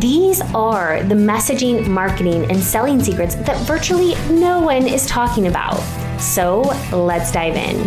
These are the messaging, marketing, and selling secrets that virtually no one is talking about. So let's dive in.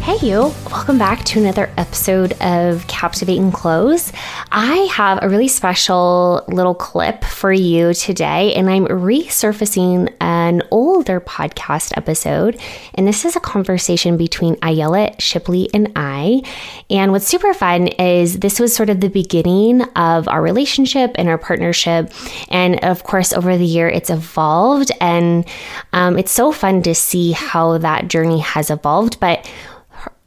Hey, you. Welcome back to another episode of Captivate and Close. I have a really special little clip for you today, and I'm resurfacing an older podcast episode. And this is a conversation between Ayelet Shipley and I. And what's super fun is this was sort of the beginning of our relationship and our partnership. And of course, over the year, it's evolved, and um, it's so fun to see how that journey has evolved. But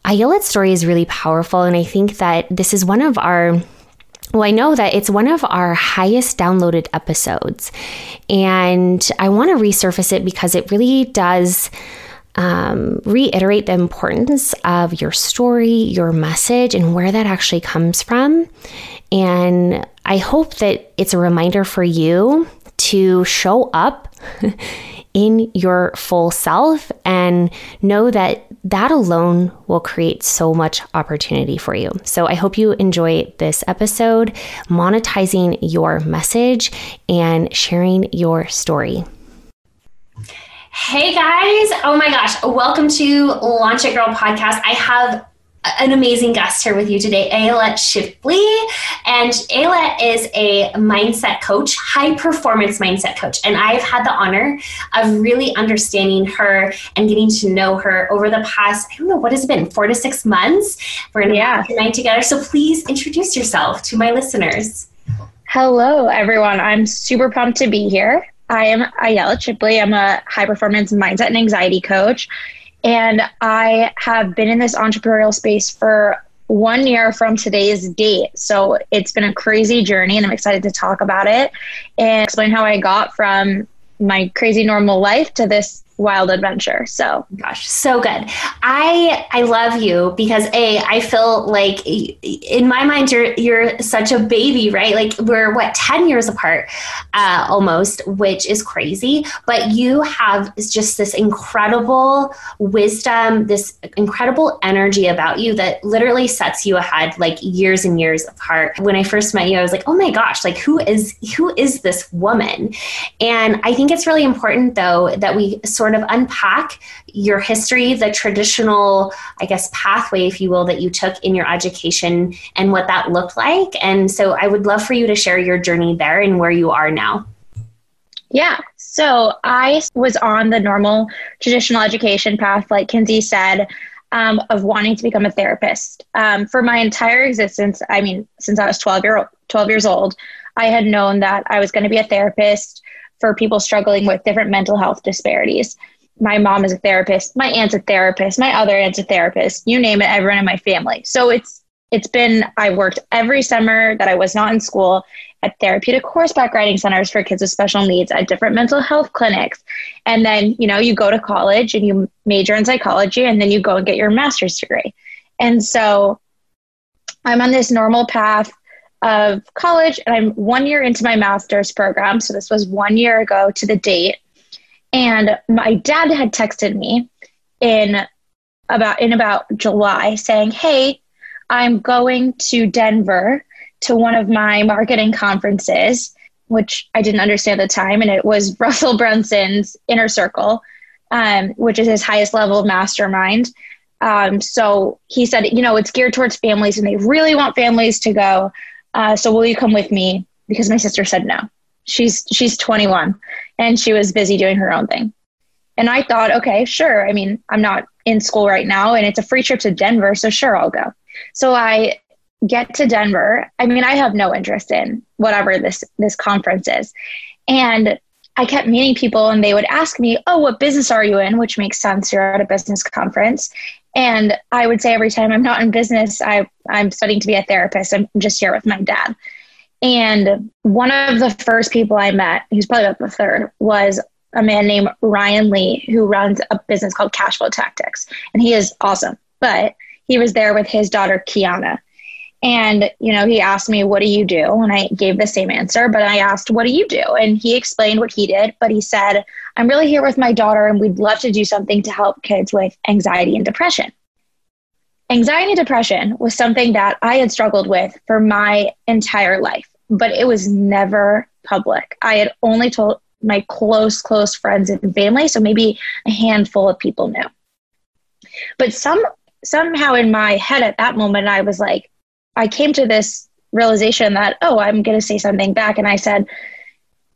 Ayelet's story is really powerful, and I think that this is one of our well, I know that it's one of our highest downloaded episodes, and I want to resurface it because it really does um, reiterate the importance of your story, your message, and where that actually comes from. And I hope that it's a reminder for you to show up in your full self and know that that alone will create so much opportunity for you. So I hope you enjoy this episode, monetizing your message and sharing your story. Hey guys, oh my gosh, welcome to Launch It Girl podcast. I have an amazing guest here with you today, Ayelet Shipley. And Ayelet is a mindset coach, high performance mindset coach. And I've had the honor of really understanding her and getting to know her over the past, I don't know, what has it been, four to six months? We're going to yeah. be night together. So please introduce yourself to my listeners. Hello, everyone. I'm super pumped to be here. I am Ayelet Shipley. I'm a high performance mindset and anxiety coach. And I have been in this entrepreneurial space for one year from today's date. So it's been a crazy journey, and I'm excited to talk about it and explain how I got from my crazy normal life to this wild adventure. So gosh, so good. I I love you because a I feel like in my mind you're you're such a baby, right? Like we're what 10 years apart uh, almost, which is crazy, but you have just this incredible wisdom, this incredible energy about you that literally sets you ahead like years and years apart. When I first met you, I was like, "Oh my gosh, like who is who is this woman?" And I think it's really important though that we sort sort of unpack your history, the traditional, I guess, pathway, if you will, that you took in your education and what that looked like. And so I would love for you to share your journey there and where you are now. Yeah. So I was on the normal traditional education path, like Kinsey said, um, of wanting to become a therapist. Um, for my entire existence, I mean, since I was 12, year, 12 years old, I had known that I was going to be a therapist for people struggling with different mental health disparities. My mom is a therapist, my aunt's a therapist, my other aunt's a therapist, you name it, everyone in my family. So it's it's been I worked every summer that I was not in school at therapeutic horseback riding centers for kids with special needs at different mental health clinics. And then, you know, you go to college and you major in psychology and then you go and get your master's degree. And so I'm on this normal path of college and I'm one year into my master's program. So this was one year ago to the date. And my dad had texted me in about in about July saying, Hey, I'm going to Denver to one of my marketing conferences, which I didn't understand at the time. And it was Russell Brunson's Inner Circle, um, which is his highest level mastermind. Um, so he said, you know, it's geared towards families and they really want families to go. Uh, so will you come with me? Because my sister said no. She's she's 21 and she was busy doing her own thing. And I thought, okay, sure. I mean, I'm not in school right now and it's a free trip to Denver, so sure, I'll go. So I get to Denver. I mean, I have no interest in whatever this this conference is. And I kept meeting people and they would ask me, "Oh, what business are you in?" which makes sense. You're at a business conference. And I would say every time I'm not in business, I, I'm studying to be a therapist. I'm just here with my dad. And one of the first people I met, who's probably about the third, was a man named Ryan Lee, who runs a business called Cashflow Tactics. And he is awesome. But he was there with his daughter, Kiana. And, you know, he asked me, What do you do? And I gave the same answer, but I asked, What do you do? And he explained what he did, but he said, I'm really here with my daughter and we'd love to do something to help kids with anxiety and depression. Anxiety and depression was something that I had struggled with for my entire life, but it was never public. I had only told my close, close friends and family, so maybe a handful of people knew. But some somehow in my head at that moment, I was like, I came to this realization that, oh, I'm going to say something back. And I said,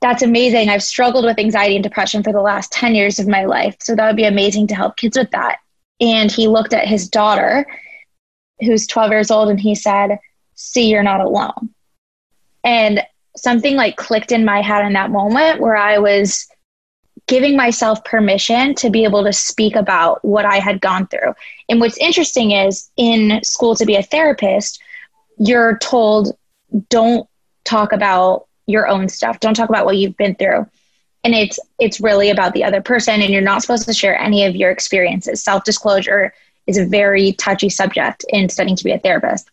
that's amazing. I've struggled with anxiety and depression for the last 10 years of my life. So that would be amazing to help kids with that. And he looked at his daughter, who's 12 years old, and he said, See, you're not alone. And something like clicked in my head in that moment where I was giving myself permission to be able to speak about what I had gone through. And what's interesting is in school to be a therapist, you're told don't talk about your own stuff. Don't talk about what you've been through. And it's it's really about the other person and you're not supposed to share any of your experiences. Self-disclosure is a very touchy subject in studying to be a therapist.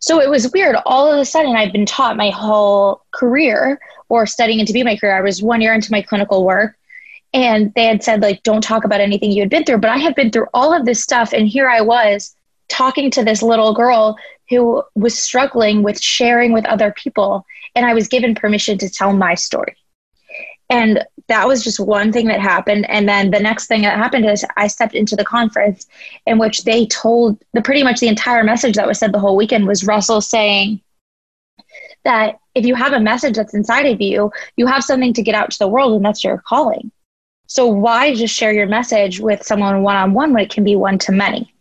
So it was weird. All of a sudden, I've been taught my whole career or studying into be my career. I was one year into my clinical work and they had said, like, don't talk about anything you had been through. But I had been through all of this stuff. And here I was talking to this little girl who was struggling with sharing with other people. And I was given permission to tell my story. And that was just one thing that happened. And then the next thing that happened is I stepped into the conference in which they told the pretty much the entire message that was said the whole weekend was Russell saying that if you have a message that's inside of you, you have something to get out to the world, and that's your calling. So why just share your message with someone one on one when it can be one to many?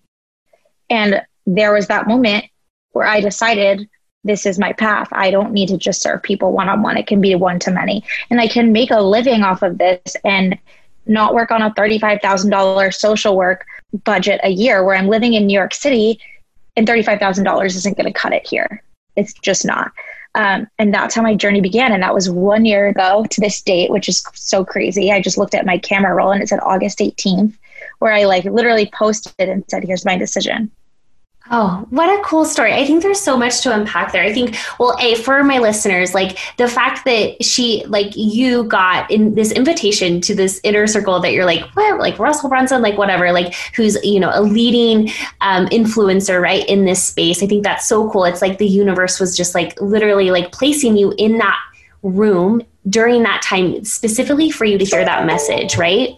And there was that moment where I decided this is my path. I don't need to just serve people one on one. It can be one to many. And I can make a living off of this and not work on a $35,000 social work budget a year where I'm living in New York City and $35,000 isn't going to cut it here. It's just not. Um, and that's how my journey began. And that was one year ago to this date, which is so crazy. I just looked at my camera roll and it said August 18th, where I like literally posted and said, here's my decision. Oh, what a cool story. I think there's so much to unpack there. I think, well, A, for my listeners, like the fact that she, like, you got in this invitation to this inner circle that you're like, what, like Russell Brunson, like, whatever, like, who's, you know, a leading um, influencer, right, in this space. I think that's so cool. It's like the universe was just like literally like placing you in that room during that time specifically for you to hear that message, right?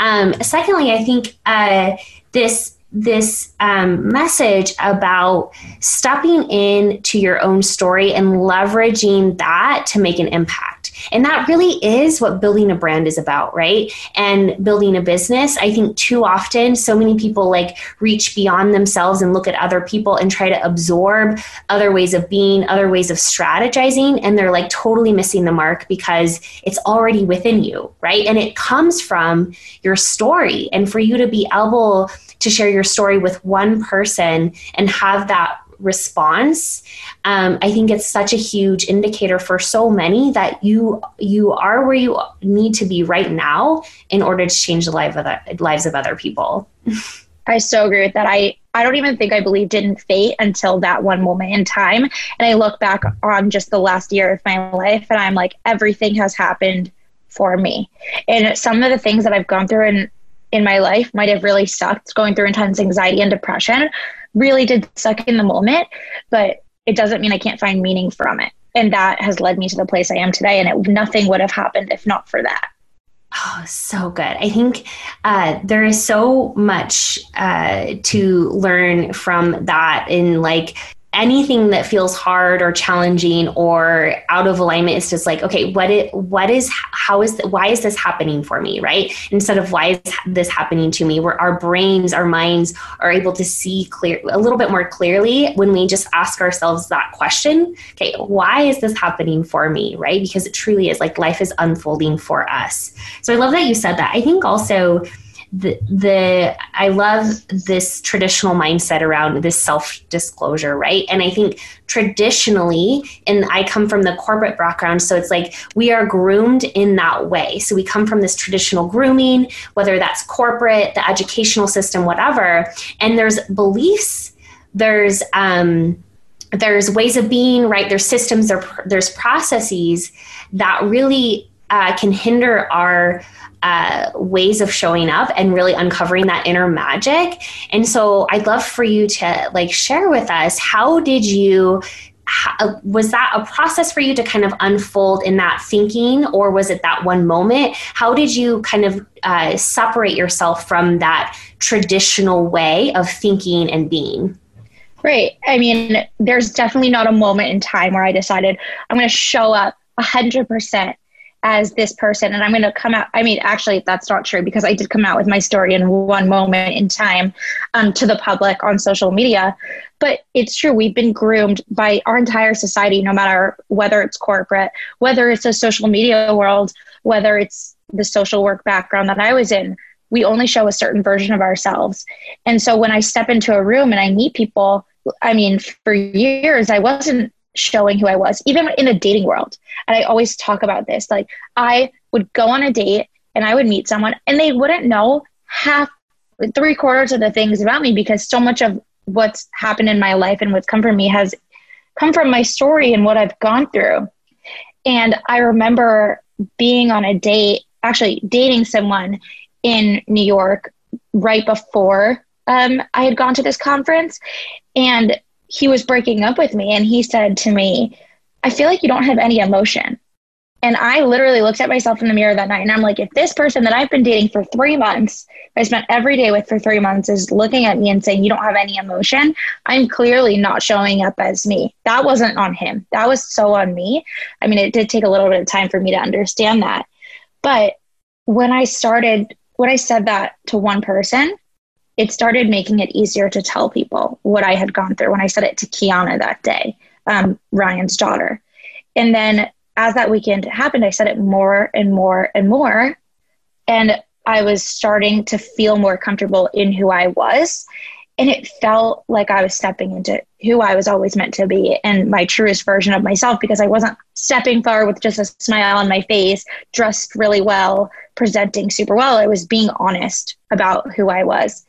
Um, secondly, I think uh, this this um, message about stepping into your own story and leveraging that to make an impact. And that really is what building a brand is about, right? And building a business. I think too often, so many people like reach beyond themselves and look at other people and try to absorb other ways of being, other ways of strategizing. And they're like totally missing the mark because it's already within you, right? And it comes from your story. And for you to be able to share your story with one person and have that response. Um, i think it's such a huge indicator for so many that you you are where you need to be right now in order to change the life of the, lives of other people. I so agree with that. I i don't even think i believed in fate until that one moment in time. And i look back on just the last year of my life and i'm like everything has happened for me. And some of the things that i've gone through in, in my life might have really sucked going through intense anxiety and depression really did suck in the moment but it doesn't mean i can't find meaning from it and that has led me to the place i am today and it, nothing would have happened if not for that Oh, so good. I think uh, there is so much uh, to learn from that in like anything that feels hard or challenging or out of alignment is just like okay what it what is how is why is this happening for me right? Instead of why is this happening to me where our brains our minds are able to see clear a little bit more clearly when we just ask ourselves that question okay why is this happening for me right? Because it truly is like life is unfolding for us. So i love that you said that. I think also the, the I love this traditional mindset around this self disclosure, right? And I think traditionally, and I come from the corporate background, so it's like we are groomed in that way. So we come from this traditional grooming, whether that's corporate, the educational system, whatever, and there's beliefs, there's um, there's ways of being, right? There's systems, there's processes that really uh, can hinder our uh, ways of showing up and really uncovering that inner magic. And so I'd love for you to like share with us how did you how, was that a process for you to kind of unfold in that thinking or was it that one moment? How did you kind of uh, separate yourself from that traditional way of thinking and being? Right i mean there's definitely not a moment in time where i decided i'm going to show up 100% as this person and I'm going to come out. I mean, actually, that's not true because I did come out with my story in one moment in time um, to the public on social media. But it's true, we've been groomed by our entire society, no matter whether it's corporate, whether it's a social media world, whether it's the social work background that I was in. We only show a certain version of ourselves. And so when I step into a room and I meet people, I mean, for years, I wasn't showing who I was, even in the dating world. And I always talk about this. Like, I would go on a date and I would meet someone, and they wouldn't know half, three quarters of the things about me because so much of what's happened in my life and what's come from me has come from my story and what I've gone through. And I remember being on a date, actually dating someone in New York right before um, I had gone to this conference. And he was breaking up with me and he said to me, I feel like you don't have any emotion. And I literally looked at myself in the mirror that night and I'm like, if this person that I've been dating for three months, I spent every day with for three months, is looking at me and saying, you don't have any emotion, I'm clearly not showing up as me. That wasn't on him. That was so on me. I mean, it did take a little bit of time for me to understand that. But when I started, when I said that to one person, it started making it easier to tell people what I had gone through when I said it to Kiana that day, um, Ryan's daughter. And then as that weekend happened, I said it more and more and more. And I was starting to feel more comfortable in who I was. And it felt like I was stepping into who I was always meant to be and my truest version of myself because I wasn't stepping forward with just a smile on my face, dressed really well, presenting super well. I was being honest about who I was.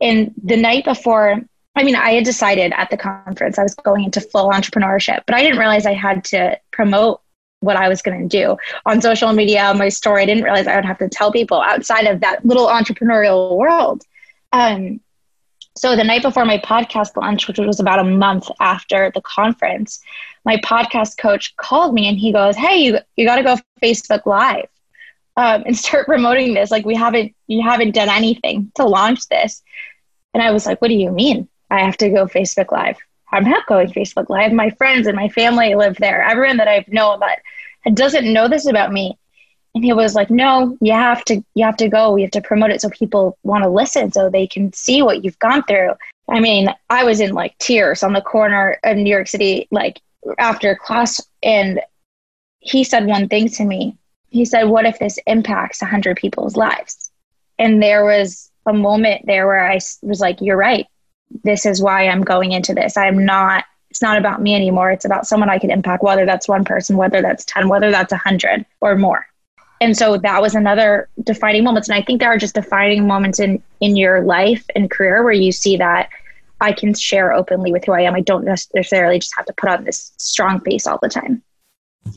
And the night before, I mean, I had decided at the conference I was going into full entrepreneurship, but I didn't realize I had to promote what I was going to do on social media, my story. I didn't realize I would have to tell people outside of that little entrepreneurial world. Um, so the night before my podcast launch, which was about a month after the conference, my podcast coach called me and he goes, "Hey, you you got to go Facebook Live um, and start promoting this. Like we haven't you haven't done anything to launch this." And I was like, "What do you mean? I have to go Facebook Live? I'm not going Facebook Live. My friends and my family live there. Everyone that I've known that doesn't know this about me and he was like, "No, you have to you have to go. We have to promote it so people want to listen so they can see what you've gone through." I mean, I was in like tears on the corner of New York City like after class and he said one thing to me. He said, "What if this impacts 100 people's lives?" And there was a moment there where I was like, "You're right. This is why I'm going into this. I'm not it's not about me anymore. It's about someone I can impact, whether that's one person, whether that's 10, whether that's 100 or more and so that was another defining moments and i think there are just defining moments in in your life and career where you see that i can share openly with who i am i don't necessarily just have to put on this strong face all the time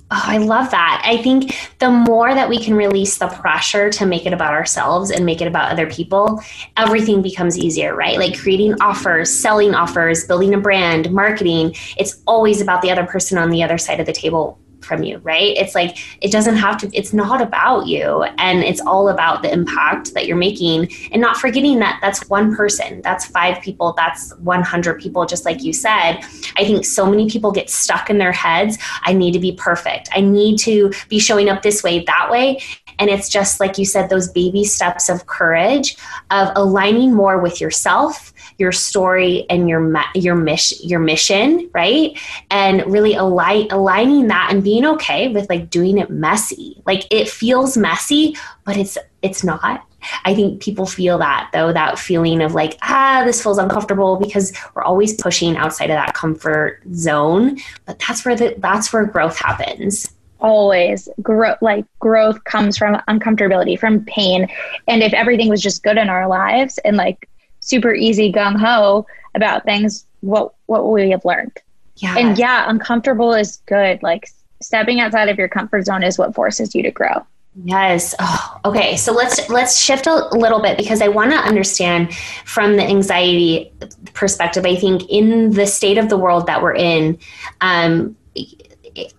Oh, I love that. I think the more that we can release the pressure to make it about ourselves and make it about other people, everything becomes easier, right? Like creating offers, selling offers, building a brand, marketing. It's always about the other person on the other side of the table from you, right? It's like it doesn't have to, it's not about you. And it's all about the impact that you're making and not forgetting that that's one person, that's five people, that's 100 people, just like you said. I think so many people get stuck in their heads. I need to be perfect. I need to be showing up this way, that way. And it's just like you said, those baby steps of courage, of aligning more with yourself your story and your your mission your mission right and really align, aligning that and being okay with like doing it messy like it feels messy but it's it's not I think people feel that though, that feeling of like, ah, this feels uncomfortable because we're always pushing outside of that comfort zone. But that's where the that's where growth happens. Always grow like growth comes from uncomfortability, from pain. And if everything was just good in our lives and like super easy gung ho about things, what what would we have learned? Yeah. And yeah, uncomfortable is good. Like stepping outside of your comfort zone is what forces you to grow. Yes. Oh, okay. So let's let's shift a little bit because I want to understand from the anxiety perspective. I think in the state of the world that we're in, um,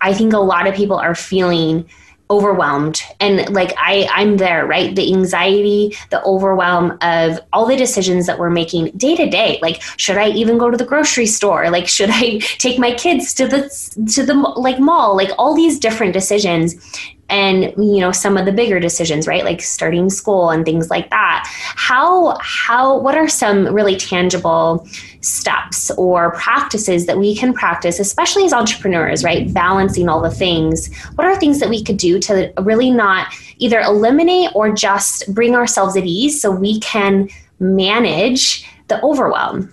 I think a lot of people are feeling overwhelmed. And like i i'm there right? The anxiety the overwhelm of all the decisions that we're making day to day. Like should i even go to the grocery store? Like should i take my kids to the to the like mall? Like all these different decisions and you know some of the bigger decisions right? Like starting school and things like that. How how what are some really tangible steps or practices that we can practice especially as entrepreneurs right balancing all the things what are things that we could do to really not either eliminate or just bring ourselves at ease so we can manage the overwhelm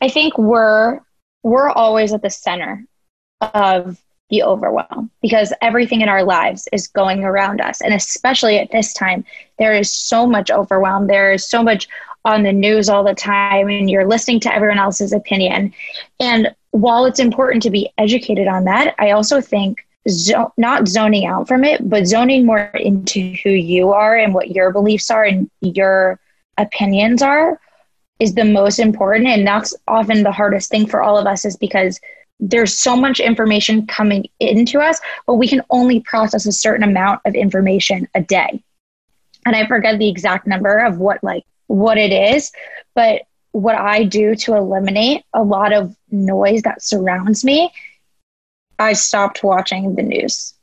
i think we're we're always at the center of the overwhelm because everything in our lives is going around us. And especially at this time, there is so much overwhelm. There is so much on the news all the time, and you're listening to everyone else's opinion. And while it's important to be educated on that, I also think zo- not zoning out from it, but zoning more into who you are and what your beliefs are and your opinions are is the most important. And that's often the hardest thing for all of us, is because there's so much information coming into us, but we can only process a certain amount of information a day. And I forget the exact number of what like what it is, but what I do to eliminate a lot of noise that surrounds me, I stopped watching the news.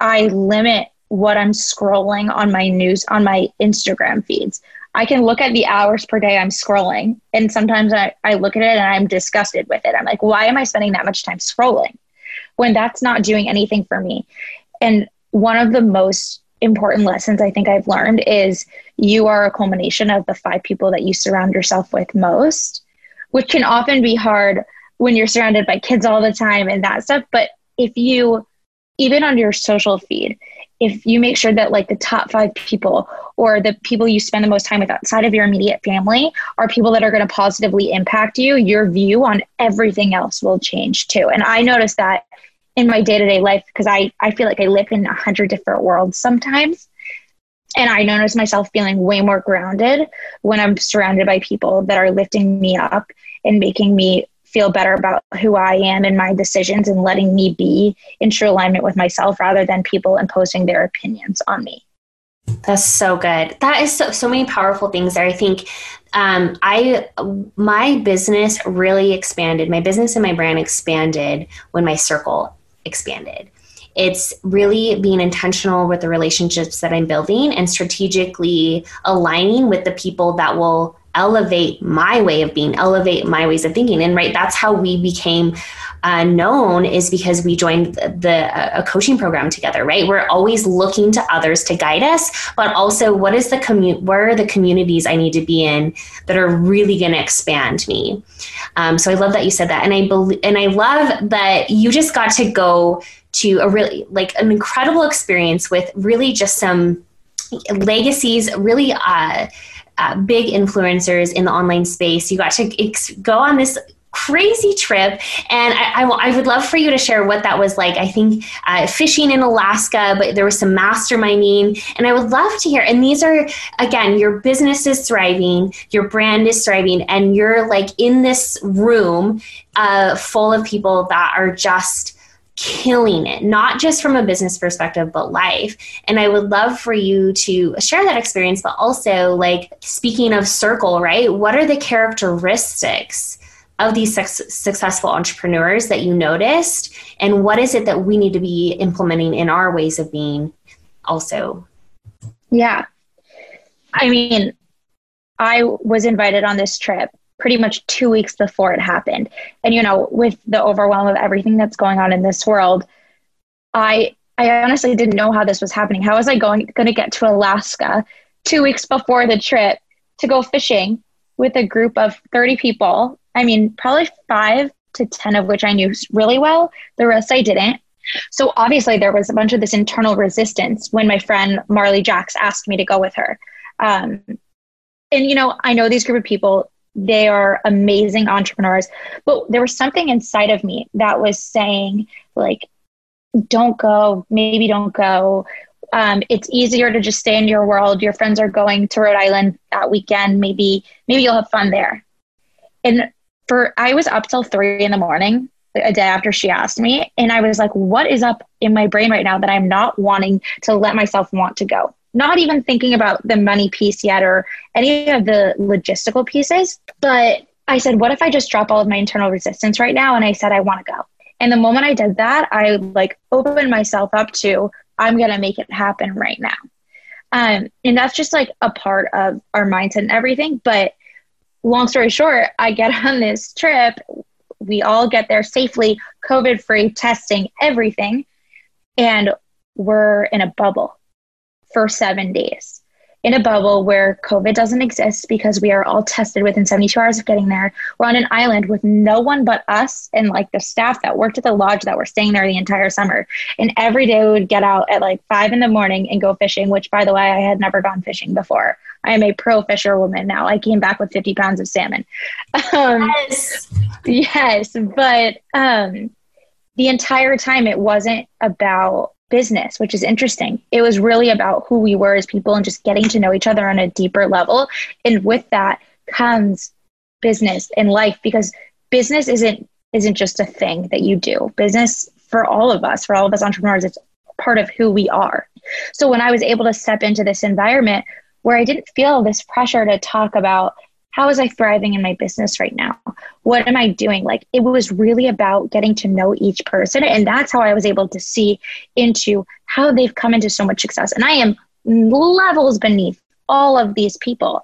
I limit what I'm scrolling on my news on my Instagram feeds. I can look at the hours per day I'm scrolling, and sometimes I, I look at it and I'm disgusted with it. I'm like, why am I spending that much time scrolling when that's not doing anything for me? And one of the most important lessons I think I've learned is you are a culmination of the five people that you surround yourself with most, which can often be hard when you're surrounded by kids all the time and that stuff. But if you, even on your social feed, if you make sure that like the top five people or the people you spend the most time with outside of your immediate family are people that are going to positively impact you, your view on everything else will change too. And I noticed that in my day to day life because I, I feel like I live in a hundred different worlds sometimes. And I notice myself feeling way more grounded when I'm surrounded by people that are lifting me up and making me feel better about who I am and my decisions and letting me be in true alignment with myself rather than people imposing their opinions on me. That's so good. That is so, so many powerful things there. I think um, I my business really expanded. My business and my brand expanded when my circle expanded. It's really being intentional with the relationships that I'm building and strategically aligning with the people that will elevate my way of being, elevate my ways of thinking. And right, that's how we became uh, known is because we joined the, the a coaching program together. Right, we're always looking to others to guide us, but also what is the community? Where are the communities I need to be in that are really going to expand me? Um, so I love that you said that, and I believe, and I love that you just got to go to a really like an incredible experience with really just some legacies, really. Uh, uh, big influencers in the online space. You got to ex- go on this crazy trip and I, I, I, would love for you to share what that was like i think uh, fishing in alaska but there was some masterminding and i would love to hear and these are again your business is thriving your brand is thriving and you're like in this room uh, full of people that are just killing it, not just from a business perspective, but life. And I would love for you to share that experience, but also, like, speaking of circle, right? What are the characteristics of these successful entrepreneurs that you noticed? And what is it that we need to be implementing in our ways of being also? Yeah. I mean, I was invited on this trip pretty much two weeks before it happened. And you know, with the overwhelm of everything that's going on in this world, I I honestly didn't know how this was happening. How was I going going to get to Alaska two weeks before the trip to go fishing with a group of 30 people. I mean, probably five to 10 of which I knew really well, the rest I didn't. So obviously, there was a bunch of this internal resistance when my friend Marley Jaxx asked me to go with her. Um, and, you know, I know these group of people, they are amazing entrepreneurs, but there was something inside of me that was saying, like, don't go, maybe don't go. Um, it's easier to just stay in your world. Your friends are going to Rhode Island that weekend. Maybe, maybe you'll have fun there. And for I was up till three in the morning a day after she asked me, and I was like, "What is up in my brain right now that I'm not wanting to let myself want to go?" Not even thinking about the money piece yet or any of the logistical pieces, but I said, "What if I just drop all of my internal resistance right now?" And I said, "I want to go." And the moment I did that, I like opened myself up to, "I'm gonna make it happen right now." Um, and that's just like a part of our mindset and everything, but long story short, I get on this trip. We all get there safely, COVID free, testing, everything. And we're in a bubble for seven days in a bubble where COVID doesn't exist because we are all tested within 72 hours of getting there. We're on an island with no one but us and like the staff that worked at the lodge that were staying there the entire summer. And every day we would get out at like five in the morning and go fishing, which by the way, I had never gone fishing before. I am a pro fisherwoman now. I came back with 50 pounds of salmon. Um, yes. Yes. But um, the entire time it wasn't about business, which is interesting. It was really about who we were as people and just getting to know each other on a deeper level. And with that comes business and life because business isn't isn't just a thing that you do. Business for all of us, for all of us entrepreneurs, it's part of who we are. So when I was able to step into this environment where I didn't feel this pressure to talk about how is I thriving in my business right now? What am I doing? Like it was really about getting to know each person. And that's how I was able to see into how they've come into so much success. And I am levels beneath all of these people.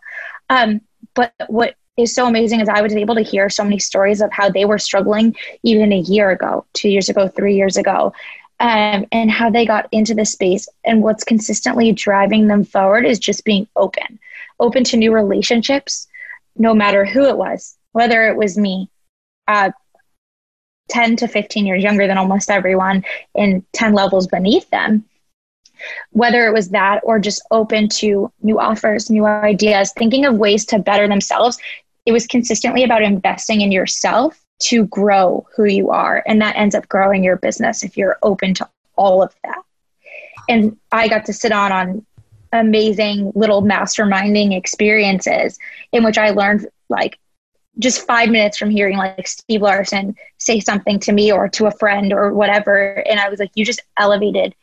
Um, but what is so amazing is I was able to hear so many stories of how they were struggling even a year ago, two years ago, three years ago. Um, and how they got into the space. And what's consistently driving them forward is just being open, open to new relationships, no matter who it was, whether it was me, uh, 10 to 15 years younger than almost everyone and 10 levels beneath them, whether it was that or just open to new offers, new ideas, thinking of ways to better themselves. It was consistently about investing in yourself to grow who you are. And that ends up growing your business if you're open to all of that. And I got to sit on on amazing little masterminding experiences in which I learned like just five minutes from hearing like Steve Larsen say something to me or to a friend or whatever. And I was like, you just elevated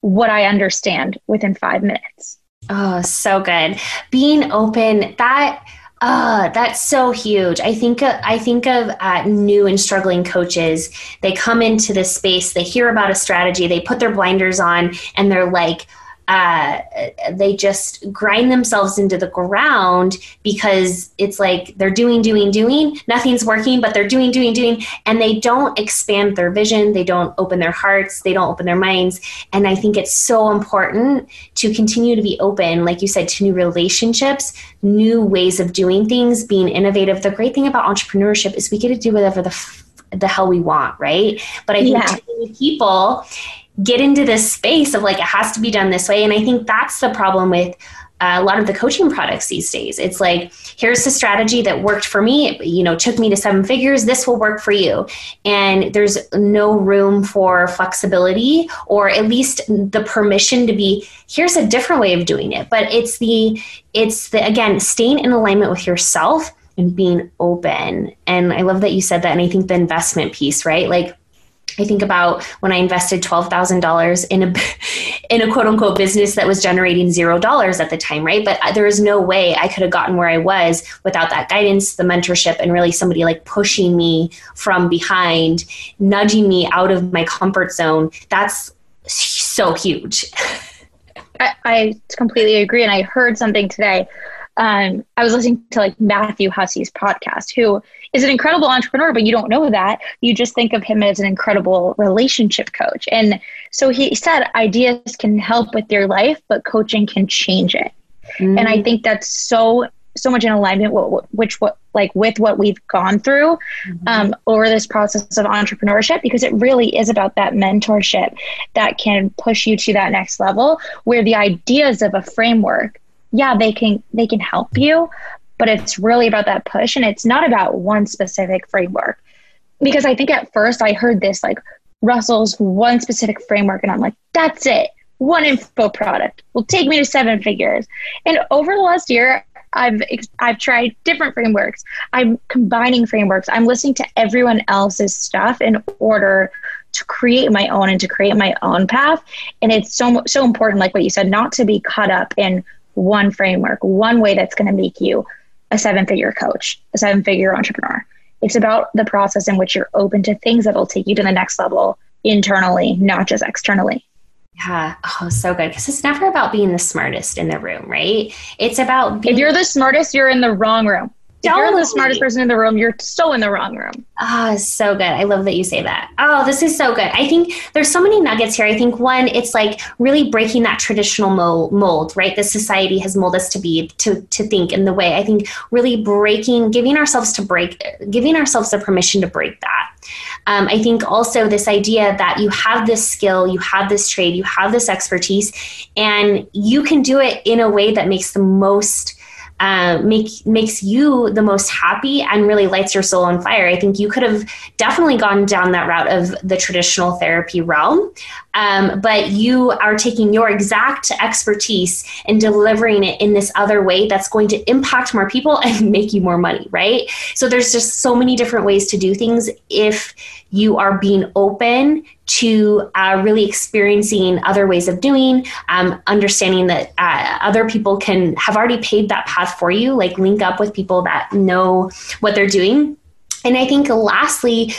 what I understand within five minutes. Oh, so good. Being open, that uh, that's so huge. I think uh, I think of uh, new and struggling coaches. They come into this space, they hear about a strategy, they put their blinders on, and they're like, uh, they just grind themselves into the ground because it's like they're doing, doing, doing, nothing's working, but they're doing, doing, doing, and they don't expand their vision, they don't open their hearts, they don't open their minds. And I think it's so important to continue to be open, like you said, to new relationships, new ways of doing things, being innovative. The great thing about entrepreneurship is we get to do whatever the f- the hell we want, right? But I think yeah. people get into this space of like it has to be done this way. And i think that's the problem with uh, a lot of the coaching products these days. It's like here's the strategy that worked for me. It, you know took me to seven figures. This will work for you. And there's no room for flexibility or at least the permission to be here's a different way of doing it. But it's the it's the again staying in alignment with yourself and being open. And i love that you said that. And i think the investment piece right? Like I think about when I invested twelve thousand dollars in a in a quote unquote business that was generating zero dollars at the time, right? But there is no way I could have gotten where I was without that guidance, the mentorship, and really somebody like pushing me from behind, nudging me out of my comfort zone. That's so huge. I, I completely agree, and I heard something today um, I was listening to like Matthew Hussey's podcast, who is an incredible entrepreneur, but you don't know that. You just think of him as an incredible relationship coach. And so he said ideas can help with your life, but coaching can change it. Mm-hmm. And I think that's so so much in alignment with which what like with what we've gone through mm-hmm. um, over this process of entrepreneurship because it really is about that mentorship that can push you to that next level where the ideas of a framework yeah they can they can help you but it's really about that push and it's not about one specific framework because i think at first i heard this like russell's one specific framework and i'm like that's it one info product will take me to seven figures and over the last year I've I've tried different frameworks. I'm combining frameworks. I'm listening to everyone else's stuff in order to create my own and to create my own path. And it's so so important, like what you said, not to be caught up in one framework, one way that's going to make you a seven figure coach, a seven figure entrepreneur. It's about the process in which you're open to things that'll take you to the next level internally, not just externally. Yeah. Oh, so good. Because it's never about being the smartest in the room, right? It's about being- If you're the smartest, you're in the wrong room. If you're the smartest person in the room, you're so in the wrong room. Oh, so good. I love that you say that. Oh, this is so good. I think there's so many nuggets here. I think one, it's like really breaking that traditional mold, mold right? The society has molded us to be, to, to think in the way. I think really breaking, giving ourselves to break, giving ourselves the permission to break that. Um, I think also this idea that you have this skill, you have this trade, you have this expertise, and you can do it in a way that makes the most uh, make makes you the most happy and really lights your soul on fire. I think you could have definitely gone down that route of the traditional therapy realm, um, but you are taking your exact expertise and delivering it in this other way that's going to impact more people and make you more money, right? So there's just so many different ways to do things if you are being open to uh, really experiencing other ways of doing, um, understanding that uh, other people can have already paved that path for you, like link up with people that know what they're doing. And I think lastly,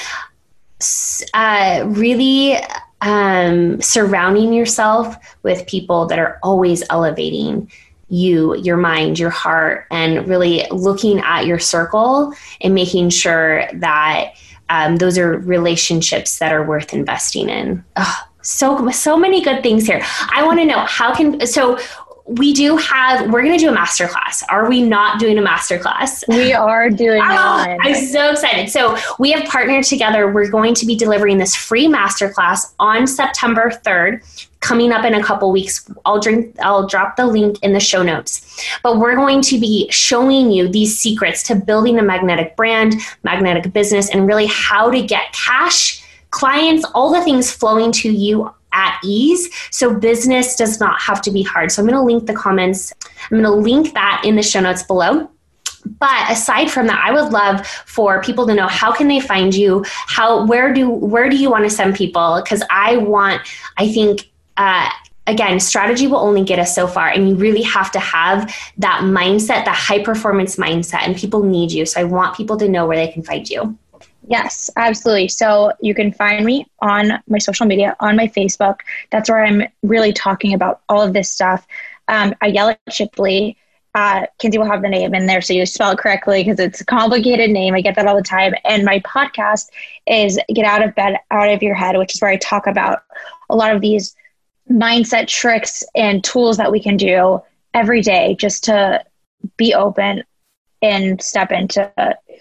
uh, really um, surrounding yourself with people that are always elevating you, your mind, your heart, and really looking at your circle and making sure that um, those are relationships that are worth investing in. Oh, so so many good things here. I want to know how can so we do have we're going to do a master class are we not doing a master class we are doing oh, one. i'm so excited so we have partnered together we're going to be delivering this free master class on september 3rd coming up in a couple weeks i'll drink i'll drop the link in the show notes but we're going to be showing you these secrets to building a magnetic brand magnetic business and really how to get cash clients all the things flowing to you at ease. So business does not have to be hard. So I'm going to link the comments. I'm going to link that in the show notes below. But aside from that, I would love for people to know how can they find you? How where do where do you want to send people? Because I want, I think uh, again, strategy will only get us so far, and you really have to have that mindset, that high performance mindset, and people need you. So I want people to know where they can find you. Yes, absolutely. So you can find me on my social media, on my Facebook. That's where I'm really talking about all of this stuff. Um, Ayelet Shipley. Uh, Kinsey will have the name in there so you spell it correctly because it's a complicated name. I get that all the time. And my podcast is Get Out of Bed, Out of Your Head, which is where I talk about a lot of these mindset tricks and tools that we can do every day just to be open and step into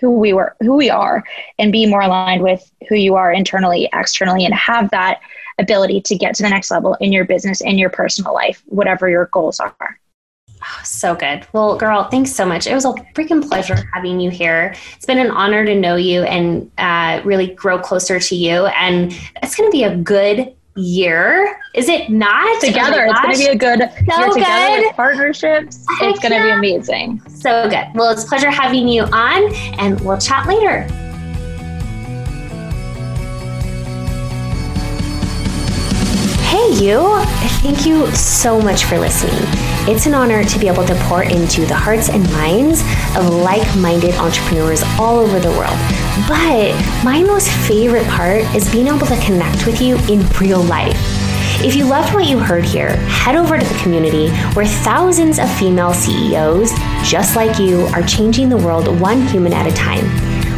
who we were who we are and be more aligned with who you are internally externally and have that ability to get to the next level in your business in your personal life whatever your goals are oh, so good. Well, girl, thanks so much. It was a freaking pleasure having you here. It's been an honor to know you and uh, really grow closer to you. And it's going to be a good year. Is it not? Together. Oh it's going to be a good so year together with partnerships. Heck it's going to yeah. be amazing. So good. Well, it's pleasure having you on, and we'll chat later. Hey, you! Thank you so much for listening. It's an honor to be able to pour into the hearts and minds of like minded entrepreneurs all over the world. But my most favorite part is being able to connect with you in real life. If you loved what you heard here, head over to the community where thousands of female CEOs, just like you, are changing the world one human at a time.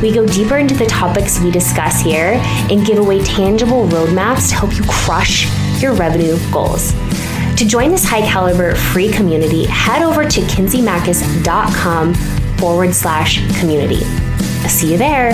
We go deeper into the topics we discuss here and give away tangible roadmaps to help you crush your revenue goals. To join this high caliber free community, head over to kinseymachis.com forward slash community. See you there.